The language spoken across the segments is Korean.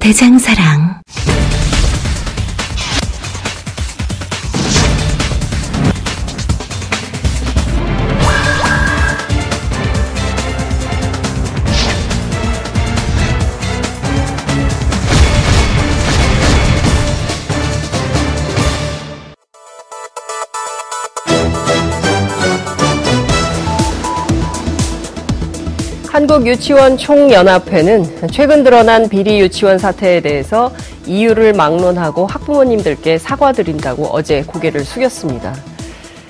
대장사랑. 한국유치원 총연합회는 최근 드러난 비리 유치원 사태에 대해서 이유를 막론하고 학부모님들께 사과드린다고 어제 고개를 숙였습니다.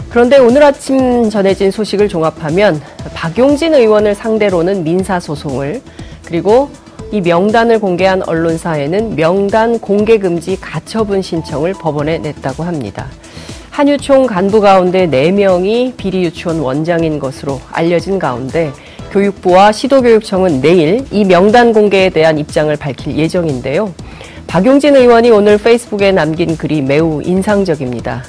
그런데 오늘 아침 전해진 소식을 종합하면 박용진 의원을 상대로는 민사소송을 그리고 이 명단을 공개한 언론사에는 명단 공개 금지 가처분 신청을 법원에 냈다고 합니다. 한유총 간부 가운데 4명이 비리 유치원 원장인 것으로 알려진 가운데 교육부와 시도교육청은 내일 이 명단 공개에 대한 입장을 밝힐 예정인데요. 박용진 의원이 오늘 페이스북에 남긴 글이 매우 인상적입니다.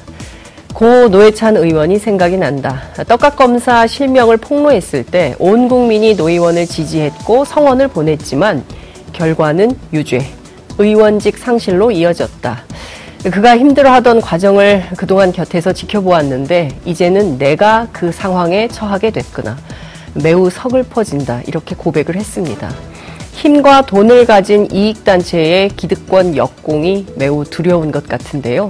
고 노회찬 의원이 생각이 난다. 떡값검사 실명을 폭로했을 때 온 국민이 노 의원을 지지했고 성원을 보냈지만 결과는 유죄, 의원직 상실로 이어졌다. 그가 힘들어하던 과정을 그동안 곁에서 지켜보았는데 이제는 내가 그 상황에 처하게 됐구나. 매우 서글퍼진다. 이렇게 고백을 했습니다. 힘과 돈을 가진 이익단체의 기득권 역공이 매우 두려운 것 같은데요.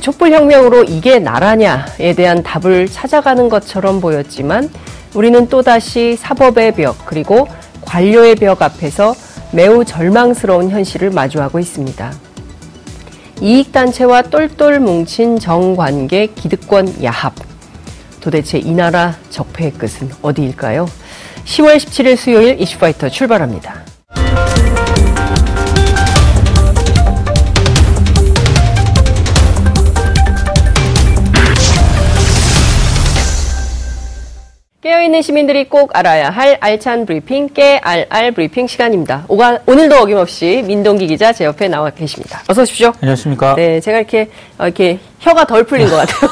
촛불혁명으로 이게 나라냐에 대한 답을 찾아가는 것처럼 보였지만 우리는 또다시 사법의 벽 그리고 관료의 벽 앞에서 매우 절망스러운 현실을 마주하고 있습니다. 이익단체와 똘똘 뭉친 정관계 기득권 야합. 도대체 이 나라 적폐의 끝은 어디일까요? 10월 17일 수요일 이슈파이터 출발합니다. 있는 시민들이 꼭 알아야 할 알찬 브리핑, 깨알알 브리핑 시간입니다. 오가, 오늘도 어김없이 민동기 기자 제 옆에 나와 계십니다. 어서 오십시오. 안녕하십니까. 네, 제가 이렇게, 어, 이렇게 혀가 덜 풀린 것 같아요.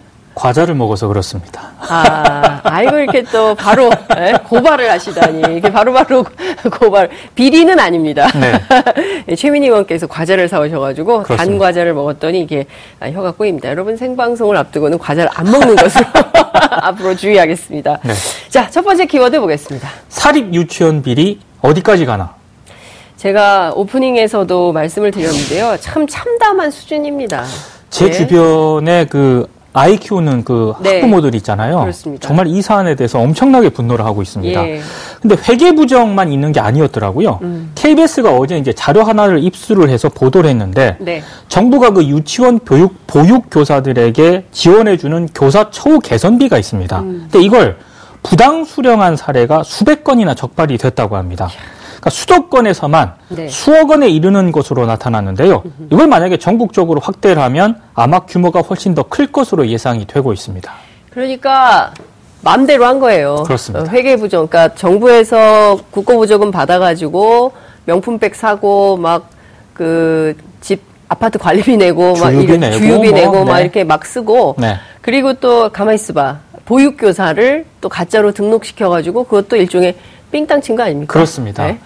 과자를 먹어서 그렇습니다. 아, 아이고, 이렇게 또 바로 예, 고발을 하시다니. 이렇게 바로 바로 고발. 비리는 아닙니다. 네. 최민희 의원께서 과자를 사오셔가지고 그렇습니다. 단 과자를 먹었더니 이게 아, 혀가 꼬입니다. 여러분 생방송을 앞두고는 과자를 안 먹는 것으로 앞으로 주의하겠습니다. 네. 자, 첫 번째 키워드 보겠습니다. 사립 유치원 비리 어디까지 가나? 제가 오프닝에서도 말씀을 드렸는데요. 참 참담한 수준입니다. 제 네. 주변에 그 아이 키우는 그 네. 학부모들 있잖아요. 그렇습니다. 정말 이 사안에 대해서 엄청나게 분노를 하고 있습니다. 예. 근데 회계 부정만 있는 게 아니었더라고요. 음. KBS가 어제 이제 자료 하나를 입수를 해서 보도를 했는데 네. 정부가 그 유치원 교육 보육 교사들에게 지원해 주는 교사 처우 개선비가 있습니다. 음. 근데 이걸 부당 수령한 사례가 수백 건이나 적발이 됐다고 합니다. 그러니까 수도권에서만 네. 수억 원에 이르는 것으로 나타났는데요. 이걸 만약에 전국적으로 확대를 하면 아마 규모가 훨씬 더 클 것으로 예상이 되고 있습니다. 그러니까 마음대로 한 거예요. 그렇습니다. 어, 회계 부정. 그러니까 정부에서 국고부조금 받아가지고 명품백 사고 막 그 집 아파트 관리비 내고 막 주유비 이런 내고, 주유비 뭐, 내고 네. 막 이렇게 막 쓰고 네. 그리고 또 가만히 있어봐 보육교사를 또 가짜로 등록시켜가지고 그것도 일종의 삥땅 친 거 아닙니까? 그렇습니다. 네?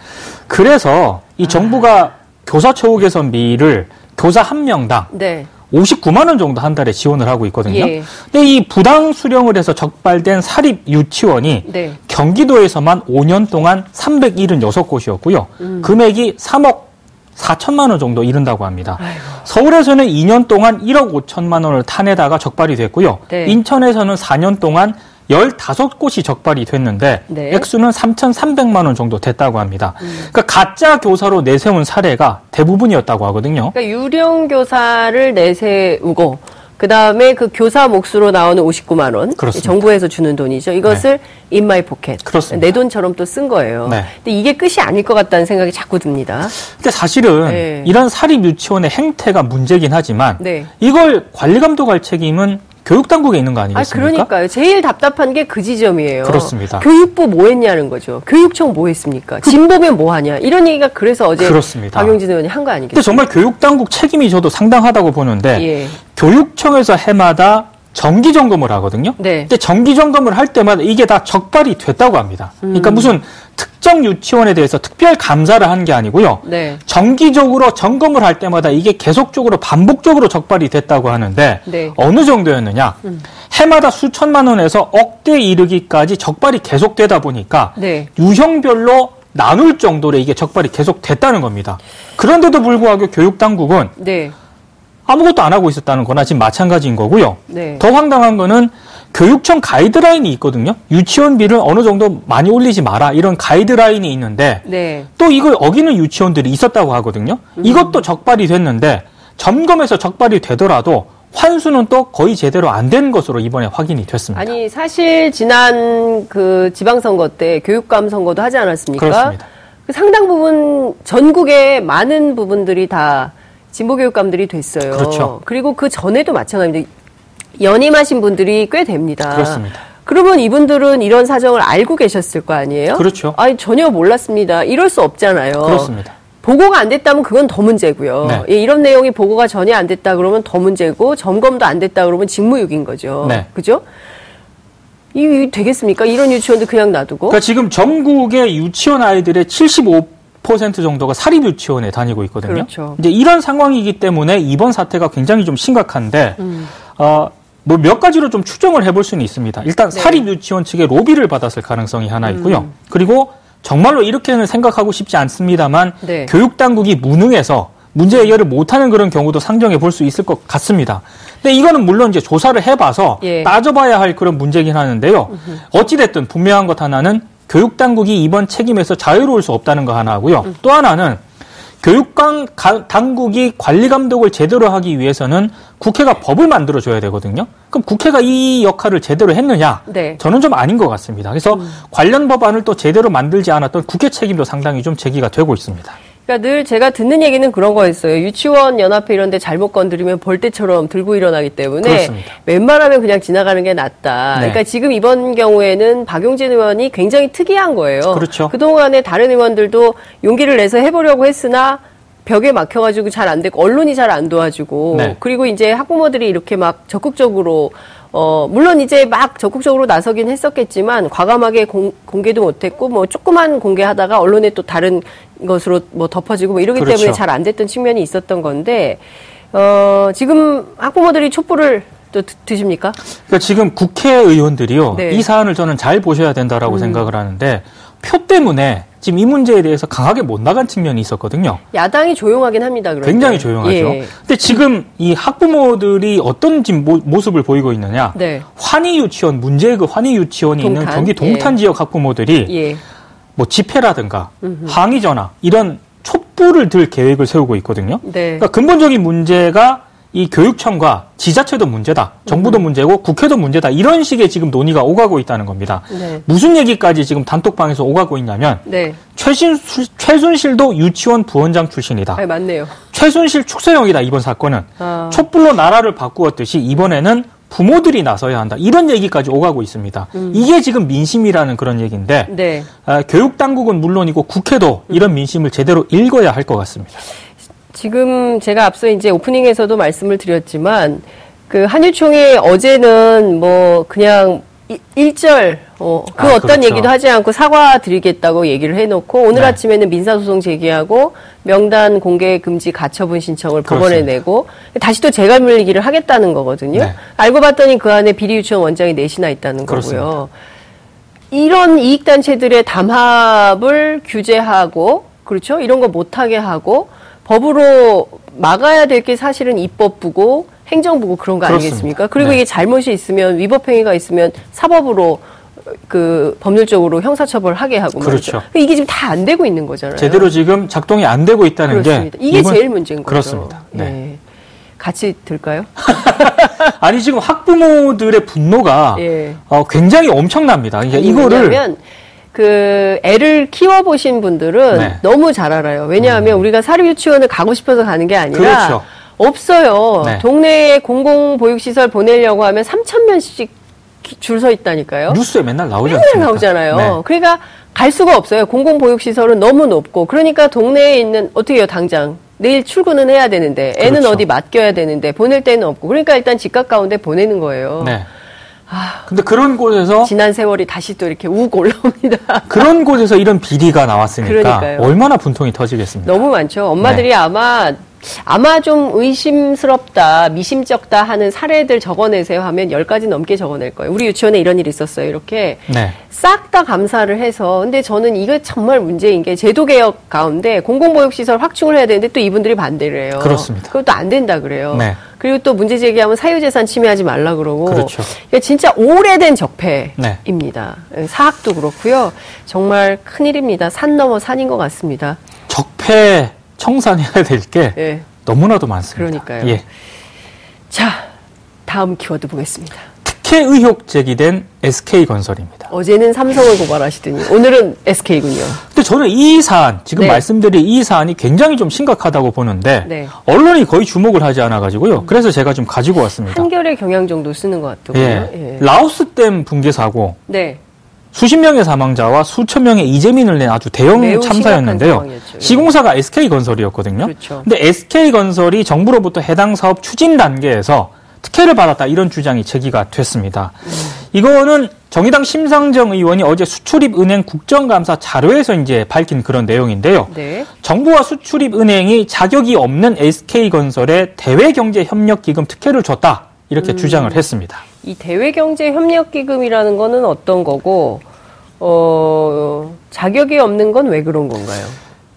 그래서 이 정부가 아. 교사 처우 개선비를 교사 한 명당 네. 59만 원 정도 한 달에 지원을 하고 있거든요. 예. 근데 이 부당 수령을 해서 적발된 사립 유치원이 네. 경기도에서만 5년 동안 376곳이었고요. 음. 금액이 3억 4천만 원 정도 이른다고 합니다. 아이고. 서울에서는 2년 동안 1억 5천만 원을 타내다가 적발이 됐고요. 네. 인천에서는 4년 동안 15곳이 적발이 됐는데 네. 액수는 3,300만 원 정도 됐다고 합니다. 음. 그러니까 가짜 교사로 내세운 사례가 대부분이었다고 하거든요. 그러니까 유령 교사를 내세우고 그 다음에 그 교사 몫으로 나오는 59만 원, 그렇습니다. 정부에서 주는 돈이죠. 이것을 네. in my pocket, 내 돈처럼 또 쓴 거예요. 네. 근데 이게 끝이 아닐 것 같다는 생각이 자꾸 듭니다. 근데 사실은 네. 이런 사립 유치원의 행태가 문제긴 하지만 네. 이걸 관리 감독할 책임은 교육 당국에 있는 거 아니겠습니까? 아, 그러니까요. 제일 답답한 게 그 지점이에요. 그렇습니다. 교육부 뭐 했냐는 거죠. 교육청 뭐 했습니까? 그, 진보면 뭐 하냐. 이런 얘기가 그래서 어제 그렇습니다. 박용진 의원이 한 거 아니겠습니까? 근데 정말 교육 당국 책임이 저도 상당하다고 보는데 예. 교육청에서 해마다 정기 점검을 하거든요. 네. 근데 정기 점검을 할 때마다 이게 다 적발이 됐다고 합니다. 그러니까 음. 무슨 특정 유치원에 대해서 특별 감사를 한 게 아니고요. 네. 정기적으로 점검을 할 때마다 이게 계속적으로 반복적으로 적발이 됐다고 하는데 네. 어느 정도였느냐? 음. 해마다 수천만 원에서 억대 이르기까지 적발이 계속되다 보니까 네. 유형별로 나눌 정도로 이게 적발이 계속됐다는 겁니다. 그런데도 불구하고 교육 당국은 네. 아무것도 안 하고 있었다는 거나 지금 마찬가지인 거고요. 네. 더 황당한 거는 교육청 가이드라인이 있거든요. 유치원비를 어느 정도 많이 올리지 마라 이런 가이드라인이 있는데 네. 또 이걸 어기는 유치원들이 있었다고 하거든요. 음. 이것도 적발이 됐는데 점검에서 적발이 되더라도 환수는 또 거의 제대로 안 된 것으로 이번에 확인이 됐습니다. 아니 사실 지난 그 지방선거 때 교육감 선거도 하지 않았습니까? 그렇습니다. 그 상당 부분 전국의 많은 부분들이 다 진보교육감들이 됐어요. 그렇죠. 그리고 그 전에도 마찬가지입니다. 연임하신 분들이 꽤 됩니다. 그렇습니다. 그러면 이분들은 이런 사정을 알고 계셨을 거 아니에요? 그렇죠. 아니 전혀 몰랐습니다. 이럴 수 없잖아요. 그렇습니다. 보고가 안 됐다면 그건 더 문제고요. 네. 예, 이런 내용이 보고가 전혀 안 됐다 그러면 더 문제고 점검도 안 됐다 그러면 직무유기인 거죠. 네. 그죠? 이 되겠습니까? 이런 유치원도 그냥 놔두고? 그러니까 지금 전국의 유치원 아이들의 75 10% 정도가 사립 유치원에 다니고 있거든요. 그렇죠. 이제 이런 상황이기 때문에 이번 사태가 굉장히 좀 심각한데 음. 어, 뭐 몇 가지로 좀 추정을 해볼 수는 있습니다. 일단 네. 사립 유치원 측의 로비를 받았을 가능성이 하나 있고요. 음. 그리고 정말로 이렇게는 생각하고 싶지 않습니다만 네. 교육 당국이 무능해서 문제 해결을 못하는 그런 경우도 상정해 볼 수 있을 것 같습니다. 근데 이거는 물론 이제 조사를 해봐서 예. 따져봐야 할 그런 문제긴 하는데요. 어찌됐든 분명한 것 하나는 교육 당국이 이번 책임에서 자유로울 수 없다는 거 하나고요. 음. 또 하나는 교육관 당국이 관리 감독을 제대로 하기 위해서는 국회가 법을 만들어 줘야 되거든요. 그럼 국회가 이 역할을 제대로 했느냐? 네. 저는 좀 아닌 것 같습니다. 그래서 음. 관련 법안을 또 제대로 만들지 않았던 국회 책임도 상당히 좀 제기가 되고 있습니다. 그러니까 늘 제가 듣는 얘기는 그런 거였어요. 유치원 연합회 이런 데 잘못 건드리면 벌떼처럼 들고 일어나기 때문에 그렇습니다. 웬만하면 그냥 지나가는 게 낫다. 네. 그러니까 지금 이번 경우에는 박용진 의원이 굉장히 특이한 거예요. 그렇죠. 그동안에 다른 의원들도 용기를 내서 해보려고 했으나 벽에 막혀가지고 잘 안 되고 언론이 잘 안 도와주고 네. 그리고 이제 학부모들이 이렇게 막 적극적으로 어, 물론 이제 막 적극적으로 나서긴 했었겠지만 과감하게 공, 공개도 못했고 뭐 조그만 공개하다가 언론에 또 다른 것으로 뭐 덮어지고 뭐 이러기 그렇죠. 때문에 잘 안 됐던 측면이 있었던 건데 어, 지금 학부모들이 촛불을 또 드, 십니까 그러니까 지금 국회의원들이요 네. 이 사안을 저는 잘 보셔야 된다라고 음. 생각을 하는데 표 때문에 지금 이 문제에 대해서 강하게 못 나간 측면이 있었거든요. 야당이 조용하긴 합니다. 그런데. 굉장히 조용하죠. 예. 근데 지금 이 학부모들이 어떤 지금 모, 습을 보이고 있느냐? 네. 환희 유치원 문제의 그 환희 유치원이 동탄? 있는 경기 동탄 예. 지역 학부모들이 예. 뭐 집회라든가 음흠. 항의 전화 이런 촛불을 들 계획을 세우고 있거든요. 네. 그러니까 근본적인 문제가 이 교육청과 지자체도 문제다, 정부도 음. 문제고 국회도 문제다 이런 식의 지금 논의가 오가고 있다는 겁니다. 네. 무슨 얘기까지 지금 단톡방에서 오가고 있냐면 네. 최신 최순실도 유치원 부원장 출신이다. 아, 맞네요. 최순실 축소형이다 이번 사건은 아. 촛불로 나라를 바꾸었듯이 이번에는 부모들이 나서야 한다 이런 얘기까지 오가고 있습니다. 음. 이게 지금 민심이라는 그런 얘기인데 네. 아, 교육 당국은 물론이고 국회도 이런 민심을 제대로 읽어야 할 것 같습니다. 지금 제가 앞서 이제 오프닝에서도 말씀을 드렸지만 그 한유총이 어제는 뭐 그냥 일절 어, 그 아, 어떤 그렇죠. 얘기도 하지 않고 사과드리겠다고 얘기를 해놓고 오늘 네. 아침에는 민사소송 제기하고 명단 공개 금지 가처분 신청을 법원에 내고 다시 또 재갈 물리기를 하겠다는 거거든요. 네. 알고 봤더니 그 안에 비리 유치원 원장이 넷이나 있다는 그렇습니다. 거고요. 이런 이익단체들의 담합을 규제하고 그렇죠? 이런 거 못하게 하고 법으로 막아야 될 게 사실은 입법부고 행정부고 그런 거 그렇습니다. 아니겠습니까? 그리고 네. 이게 잘못이 있으면 위법행위가 있으면 사법으로 그 법률적으로 형사처벌하게 하고 그렇죠. 말이죠. 이게 지금 다 안 되고 있는 거잖아요. 제대로 지금 작동이 안 되고 있다는 그렇습니다. 게 이게 이번... 제일 문제인 거죠. 그렇습니다. 네. 네. 같이 들까요? 아니 지금 학부모들의 분노가 예. 어, 굉장히 엄청납니다. 그러니까 이거를 그 애를 키워 보신 분들은 네. 너무 잘 알아요. 왜냐하면 음. 우리가 사립 유치원을 가고 싶어서 가는 게 아니라 그렇죠. 없어요. 네. 동네에 공공 보육 시설 보내려고 하면 3천 명씩 줄 서 있다니까요. 뉴스에 맨날 나오지 맨날 않습니까? 나오잖아요. 네. 그러니까 갈 수가 없어요. 공공 보육 시설은 너무 높고. 그러니까 동네에 있는 어떻게 해요 당장 내일 출근은 해야 되는데 애는 그렇죠. 어디 맡겨야 되는데 보낼 데는 없고 그러니까 일단 집 가까운데 보내는 거예요. 네. 아, 근데 그런 곳에서 지난 세월이 다시 또 이렇게 욱 올라옵니다. 그런 곳에서 이런 비리가 나왔으니까 그러니까요. 얼마나 분통이 터지겠습니까? 너무 많죠. 엄마들이 네. 아마 아마 좀 의심스럽다, 미심쩍다 하는 사례들 적어내세요 하면 10가지 넘게 적어낼 거예요. 우리 유치원에 이런 일이 있었어요. 이렇게 네. 싹다 감사를 해서. 근데 저는 이거 정말 문제인 게 제도개혁 가운데 공공보육시설 확충을 해야 되는데 또 이분들이 반대를 해요. 그렇습니다. 그것도 안 된다 그래요. 네. 그리고 또 문제 제기하면 사유재산 침해하지 말라 그러고. 그렇죠. 그러니까 진짜 오래된 적폐입니다. 네. 사학도 그렇고요. 정말 큰일입니다. 산 넘어 산인 것 같습니다. 적폐 청산해야 될게 예. 너무나도 많습니다. 그러니까요. 예. 자, 다음 키워드 보겠습니다. 특혜 의혹 제기된 SK건설입니다. 어제는 삼성을 고발하시더니 오늘은 SK군요. 근데 저는 이 사안, 지금 네. 말씀드린 이 사안이 굉장히 좀 심각하다고 보는데 네. 언론이 거의 주목을 하지 않아 가지고요. 음. 그래서 제가 좀 가지고 왔습니다. 한결의 경향 정도 쓰는 것 같더군요. 예. 예. 라오스댐 붕괴 사고. 네. 수십 명의 사망자와 수천 명의 이재민을 낸 아주 대형 참사였는데요. 시공사가 SK건설이었거든요. 그렇죠. 근데 SK건설이 정부로부터 해당 사업 추진 단계에서 특혜를 받았다 이런 주장이 제기가 됐습니다. 음. 이거는 정의당 심상정 의원이 어제 수출입은행 국정감사 자료에서 이제 밝힌 그런 내용인데요. 네. 정부와 수출입은행이 자격이 없는 SK건설에 대외경제협력기금 특혜를 줬다 이렇게 음. 주장을 했습니다. 이 대외경제협력기금이라는 거는 어떤 거고, 어, 자격이 없는 건 왜 그런 건가요?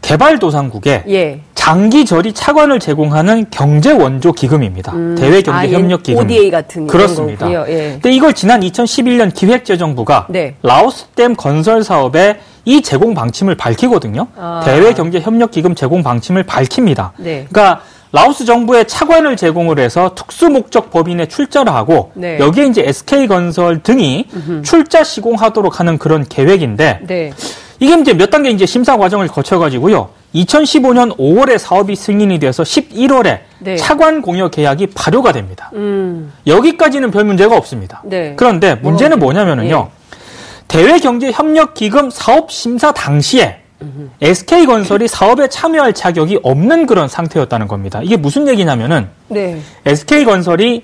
개발도상국에 예. 장기 저리 차관을 제공하는 경제 원조 기금입니다. 음, 대외 경제 협력 기금. ODA 같은 그렇습니다. 예. 근데 이걸 지난 2011년 기획재정부가 네. 라오스댐 건설 사업에 이 제공 방침을 밝히거든요. 아. 대외 경제 협력 기금 제공 방침을 밝힙니다. 네. 그러니까 라오스 정부에 차관을 제공을 해서 특수 목적 법인에 출자를 하고 네. 여기에 이제 SK 건설 등이 음흠. 출자 시공하도록 하는 그런 계획인데 네. 이게 이제 몇 단계 이제 심사 과정을 거쳐 가지고요. 2015년 5월에 사업이 승인이 돼서 11월에 네. 차관 공여 계약이 발효가 됩니다. 음. 여기까지는 별 문제가 없습니다. 네. 그런데 문제는 뭐냐면은요. 네. 대외경제협력기금 사업 심사 당시에 SK건설이 사업에 참여할 자격이 없는 그런 상태였다는 겁니다. 이게 무슨 얘기냐면은 네. SK건설이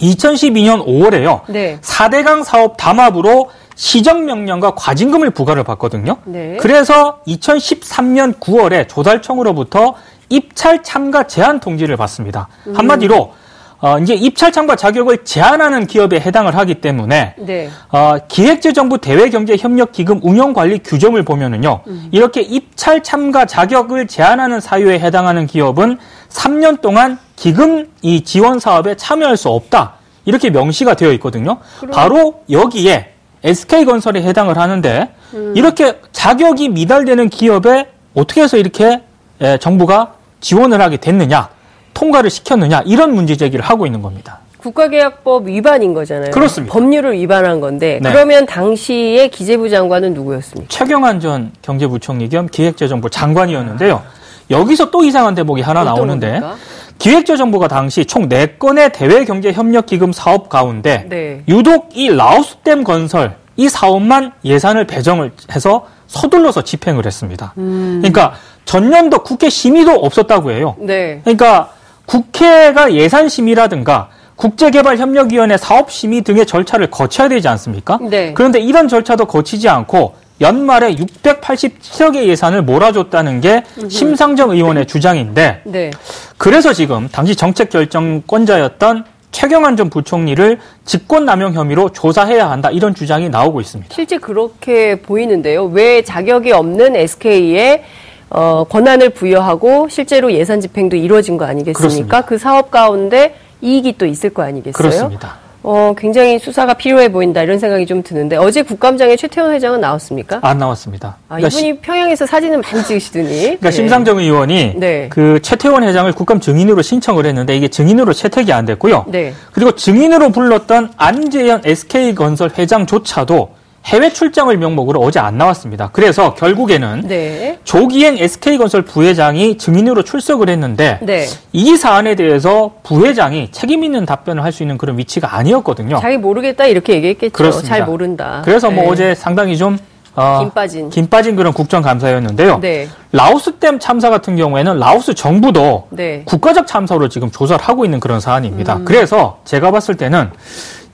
2012년 5월에요. 네. 4대강 사업 담합으로 시정명령과 과징금을 부과를 받거든요. 네. 그래서 2013년 9월에 조달청으로부터 입찰 참가 제한 통지를 받습니다. 음. 한마디로 어, 이제 입찰 참가 자격을 제한하는 기업에 해당을 하기 때문에 네. 어, 기획재정부 대외경제협력기금 운영관리 규정을 보면은요 음. 이렇게 입찰 참가 자격을 제한하는 사유에 해당하는 기업은 3년 동안 기금 이 지원 사업에 참여할 수 없다 이렇게 명시가 되어 있거든요. 그럼... 바로 여기에 SK건설에 해당을 하는데 음. 이렇게 자격이 미달되는 기업에 어떻게 해서 이렇게 예, 정부가 지원을 하게 됐느냐? 통과를 시켰느냐 이런 문제 제기를 하고 있는 겁니다. 국가계약법 위반인 거잖아요. 그렇습니다. 법률을 위반한 건데 네. 그러면 당시에 기재부 장관은 누구였습니까? 최경환 전 경제부총리 겸 기획재정부 장관이었는데요. 여기서 또 이상한 대목이 하나 나오는데 겁니까? 기획재정부가 당시 총 4건의 대외 경제 협력 기금 사업 가운데 네. 유독 이 라오스댐 건설 이 사업만 예산을 배정을 해서 서둘러서 집행을 했습니다. 음. 그러니까 전년도 국회 심의도 없었다고 해요. 네. 그러니까 국회가 예산 심의라든가 국제개발협력위원회 사업 심의 등의 절차를 거쳐야 되지 않습니까? 네. 그런데 이런 절차도 거치지 않고 연말에 687억의 예산을 몰아줬다는 게 심상정 의원의 주장인데 네. 그래서 지금 당시 정책 결정권자였던 최경환 전 부총리를 직권남용 혐의로 조사해야 한다 이런 주장이 나오고 있습니다. 실제 그렇게 보이는데요. 왜 자격이 없는 SK에 어, 권한을 부여하고 실제로 예산 집행도 이루어진 거 아니겠습니까? 그렇습니다. 그 사업 가운데 이익이 또 있을 거 아니겠어요? 그렇습니다. 어, 굉장히 수사가 필요해 보인다 이런 생각이 좀 드는데 어제 국감장에 최태원 회장은 나왔습니까? 안 나왔습니다. 아, 그러니까 이분이 시, 평양에서 사진을 많이 찍으시더니. 그러니까 네. 심상정 의원이 네. 그 최태원 회장을 국감 증인으로 신청을 했는데 이게 증인으로 채택이 안 됐고요. 네. 그리고 증인으로 불렀던 안재현 SK건설 회장조차도 해외 출장을 명목으로 어제 안 나왔습니다. 그래서 결국에는 네. 조기행 SK건설 부회장이 증인으로 출석을 했는데 네. 이 사안에 대해서 부회장이 책임 있는 답변을 할 수 있는 그런 위치가 아니었거든요. 자기 모르겠다 이렇게 얘기했겠죠. 그렇습니다. 잘 모른다. 그래서 뭐 네. 어제 상당히 좀 어, 김 빠진 김 빠진 그런 국정감사였는데요. 네. 라오스 댐 참사 같은 경우에는 라오스 정부도 네. 국가적 참사로 지금 조사를 하고 있는 그런 사안입니다. 음. 그래서 제가 봤을 때는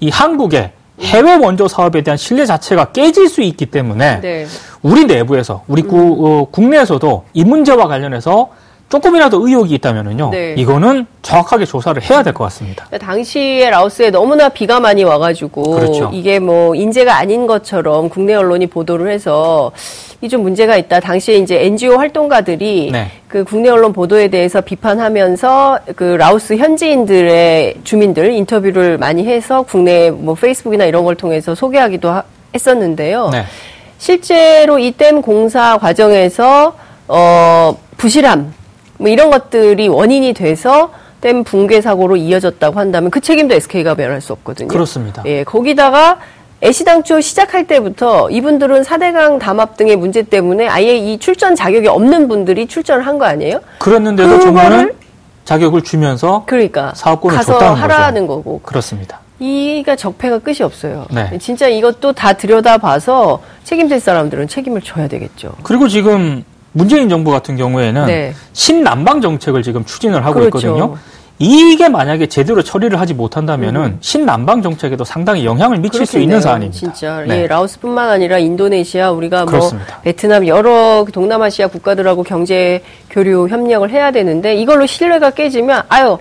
이 한국의 해외 원조 사업에 대한 신뢰 자체가 깨질 수 있기 때문에 네. 우리 내부에서 우리 음. 구, 어, 국내에서도 이 문제와 관련해서 조금이라도 의혹이 있다면은요. 네. 이거는 정확하게 조사를 해야 될 것 같습니다. 그러니까 당시에 라오스에 너무나 비가 많이 와가지고 그렇죠. 이게 뭐 인재가 아닌 것처럼 국내 언론이 보도를 해서 이 좀 문제가 있다. 당시에 이제 NGO 활동가들이 네. 그 국내 언론 보도에 대해서 비판하면서 그 라오스 현지인들의 주민들 인터뷰를 많이 해서 국내 뭐 페이스북이나 이런 걸 통해서 소개하기도 하, 했었는데요. 네. 실제로 이 댐 공사 과정에서 어 부실함 뭐 이런 것들이 원인이 돼서 댐 붕괴 사고로 이어졌다고 한다면 그 책임도 SK가 면할 수 없거든요. 그렇습니다. 예, 거기다가 애시당초 시작할 때부터 이분들은 4대강 담합 등의 문제 때문에 아예 이 출전 자격이 없는 분들이 출전을 한 거 아니에요? 그랬는데도 정부는 자격을 주면서 그러니까 사업권을 가서 줬다는 하라는 거죠. 거고. 그렇습니다. 이가 적폐가 끝이 없어요. 네. 진짜 이것도 다 들여다봐서 책임질 사람들은 책임을 져야 되겠죠. 그리고 지금 문재인 정부 같은 경우에는 네. 신남방 정책을 지금 추진을 하고 그렇죠. 있거든요. 이게 만약에 제대로 처리를 하지 못한다면은 음. 신남방 정책에도 상당히 영향을 미칠 그렇겠네요. 수 있는 사안입니다. 진짜 네. 예, 라오스뿐만 아니라 인도네시아 우리가 뭐 그렇습니다. 뭐 베트남 여러 동남아시아 국가들하고 경제 교류 협력을 해야 되는데 이걸로 신뢰가 깨지면 아유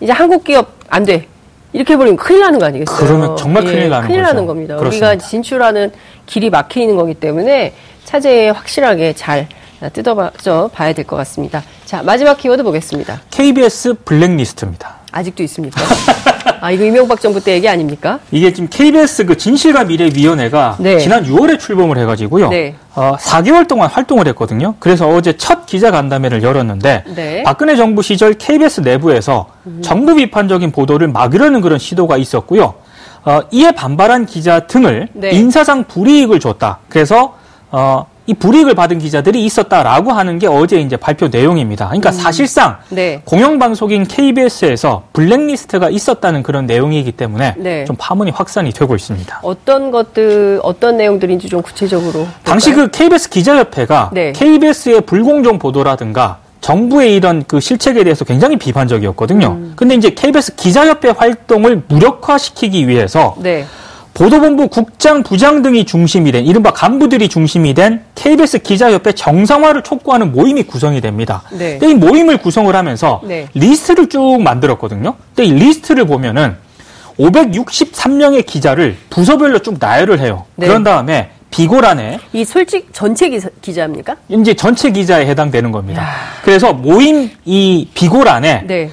이제 한국 기업 안 돼. 이렇게 해버리면 큰일 나는 거 아니겠어요? 그러면 정말 큰일 예, 나는 큰일 거죠. 나는 겁니다. 그렇습니다. 우리가 진출하는 길이 막혀 있는 거기 때문에 차제에 확실하게 잘 뜯어져 봐야 될 것 같습니다. 자, 마지막 키워드 보겠습니다. KBS 블랙리스트입니다. 아직도 있습니까? 아, 이거 이명박 정부 때 얘기 아닙니까? 이게 지금 KBS 그 진실과 미래위원회가 네. 지난 6월에 출범을 해가지고요. 네. 어, 4개월 동안 활동을 했거든요. 그래서 어제 첫 기자간담회를 열었는데 네. 박근혜 정부 시절 KBS 내부에서 음. 정부 비판적인 보도를 막으려는 그런 시도가 있었고요. 어, 이에 반발한 기자 등을 네. 인사상 불이익을 줬다. 그래서 어, 이 불이익을 받은 기자들이 있었다라고 하는 게 어제 이제 발표 내용입니다. 그러니까 음. 사실상 네. 공영방송인 KBS에서 블랙리스트가 있었다는 그런 내용이기 때문에 네. 좀 파문이 확산이 되고 있습니다. 어떤 것들, 어떤 내용들인지 좀 구체적으로. 볼까요? 당시 그 KBS 기자협회가 네. KBS의 불공정 보도라든가 정부의 이런 그 실책에 대해서 굉장히 비판적이었거든요. 음. 근데 이제 KBS 기자협회 활동을 무력화시키기 위해서 네. 보도본부 국장, 부장 등이 중심이 된 이른바 간부들이 중심이 된 KBS 기자협회 정상화를 촉구하는 모임이 구성이 됩니다. 네. 근데 이 모임을 구성을 하면서 네. 리스트를 쭉 만들었거든요. 근데 이 리스트를 보면은 563명의 기자를 부서별로 쭉 나열을 해요. 네. 그런 다음에 비고란에 이 조직 전체 기자, 기자입니까? 이제 전체 기자에 해당되는 겁니다. 야. 그래서 모임 이 비고란에 네.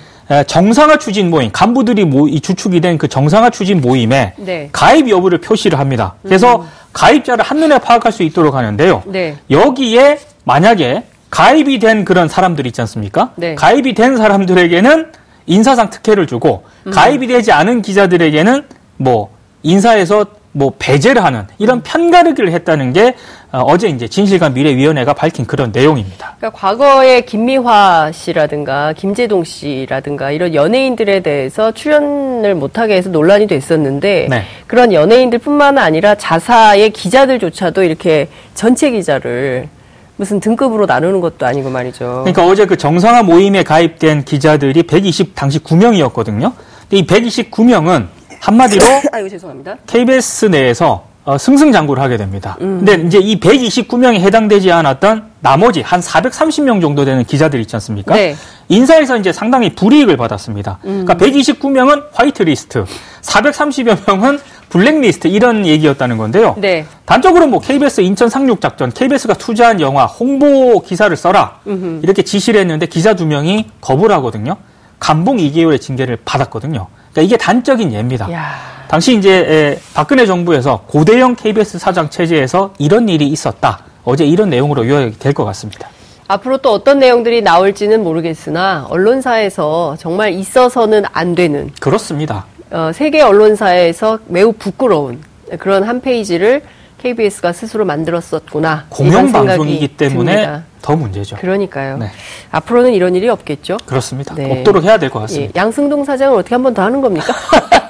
정상화 추진 모임 간부들이 모, 이 주축이 된 그 정상화 추진 모임에 네. 가입 여부를 표시를 합니다. 그래서 음. 가입자를 한눈에 파악할 수 있도록 하는데요. 네. 여기에 만약에 가입이 된 그런 사람들 있지 않습니까? 네. 가입이 된 사람들에게는 인사상 특혜를 주고 음. 가입이 되지 않은 기자들에게는 뭐 인사에서 뭐 배제를 하는 이런 편가르기를 했다는 게 어, 제 이제 진실과 미래위원회가 밝힌 그런 내용입니다. 그러니까 과거에 김미화 씨라든가 김재동 씨라든가 이런 연예인들에 대해서 출연을 못하게 해서 논란이 됐었는데 네. 그런 연예인들뿐만 아니라 자사의 기자들조차도 이렇게 전체 기자를 무슨 등급으로 나누는 것도 아니고 말이죠. 그러니까 어제 그 정상화 모임에 가입된 기자들이 120 당시 9명이었거든요. 근데 이 129명은 한마디로 아이고 죄송합니다. KBS 내에서 어, 승승장구를 하게 됩니다. 음. 근데 이제 이 129명이 해당되지 않았던 나머지 한 430명 정도 되는 기자들 있지 않습니까? 네. 인사에서 이제 상당히 불이익을 받았습니다. 음. 그러니까 129명은 화이트리스트, 430여 명은 블랙리스트 이런 얘기였다는 건데요. 네. 단적으로 뭐 KBS 인천 상륙 작전, KBS가 투자한 영화 홍보 기사를 써라 음흠. 이렇게 지시를 했는데 기자 두 명이 거부를 하거든요. 감봉 2개월의 징계를 받았거든요. 그러니까 이게 단적인 예입니다. 야. 당시 이제 박근혜 정부에서 고대형 KBS 사장 체제에서 이런 일이 있었다. 어제 이런 내용으로 요약이 될 것 같습니다. 앞으로 또 어떤 내용들이 나올지는 모르겠으나 언론사에서 정말 있어서는 안 되는 그렇습니다. 어, 세계 언론사에서 매우 부끄러운 그런 한 페이지를 KBS가 스스로 만들었었구나. 공영 방송이기 때문에 듭니다. 더 문제죠. 그러니까요. 네. 앞으로는 이런 일이 없겠죠. 그렇습니다. 네. 없도록 해야 될 것 같습니다. 예, 양승동 사장을 어떻게 한 번 더 하는 겁니까?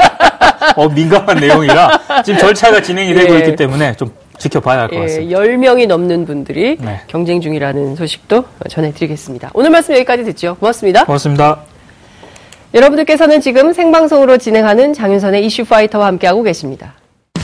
어, 민감한 내용이라 지금 절차가 진행이 되고 예. 있기 때문에 좀 지켜봐야 할 것 같습니다. 예, 10명이 넘는 분들이 네. 경쟁 중이라는 소식도 전해드리겠습니다. 오늘 말씀 여기까지 듣죠. 고맙습니다. 고맙습니다. 여러분들께서는 지금 생방송으로 진행하는 장윤선의 이슈 파이터와 함께하고 계십니다.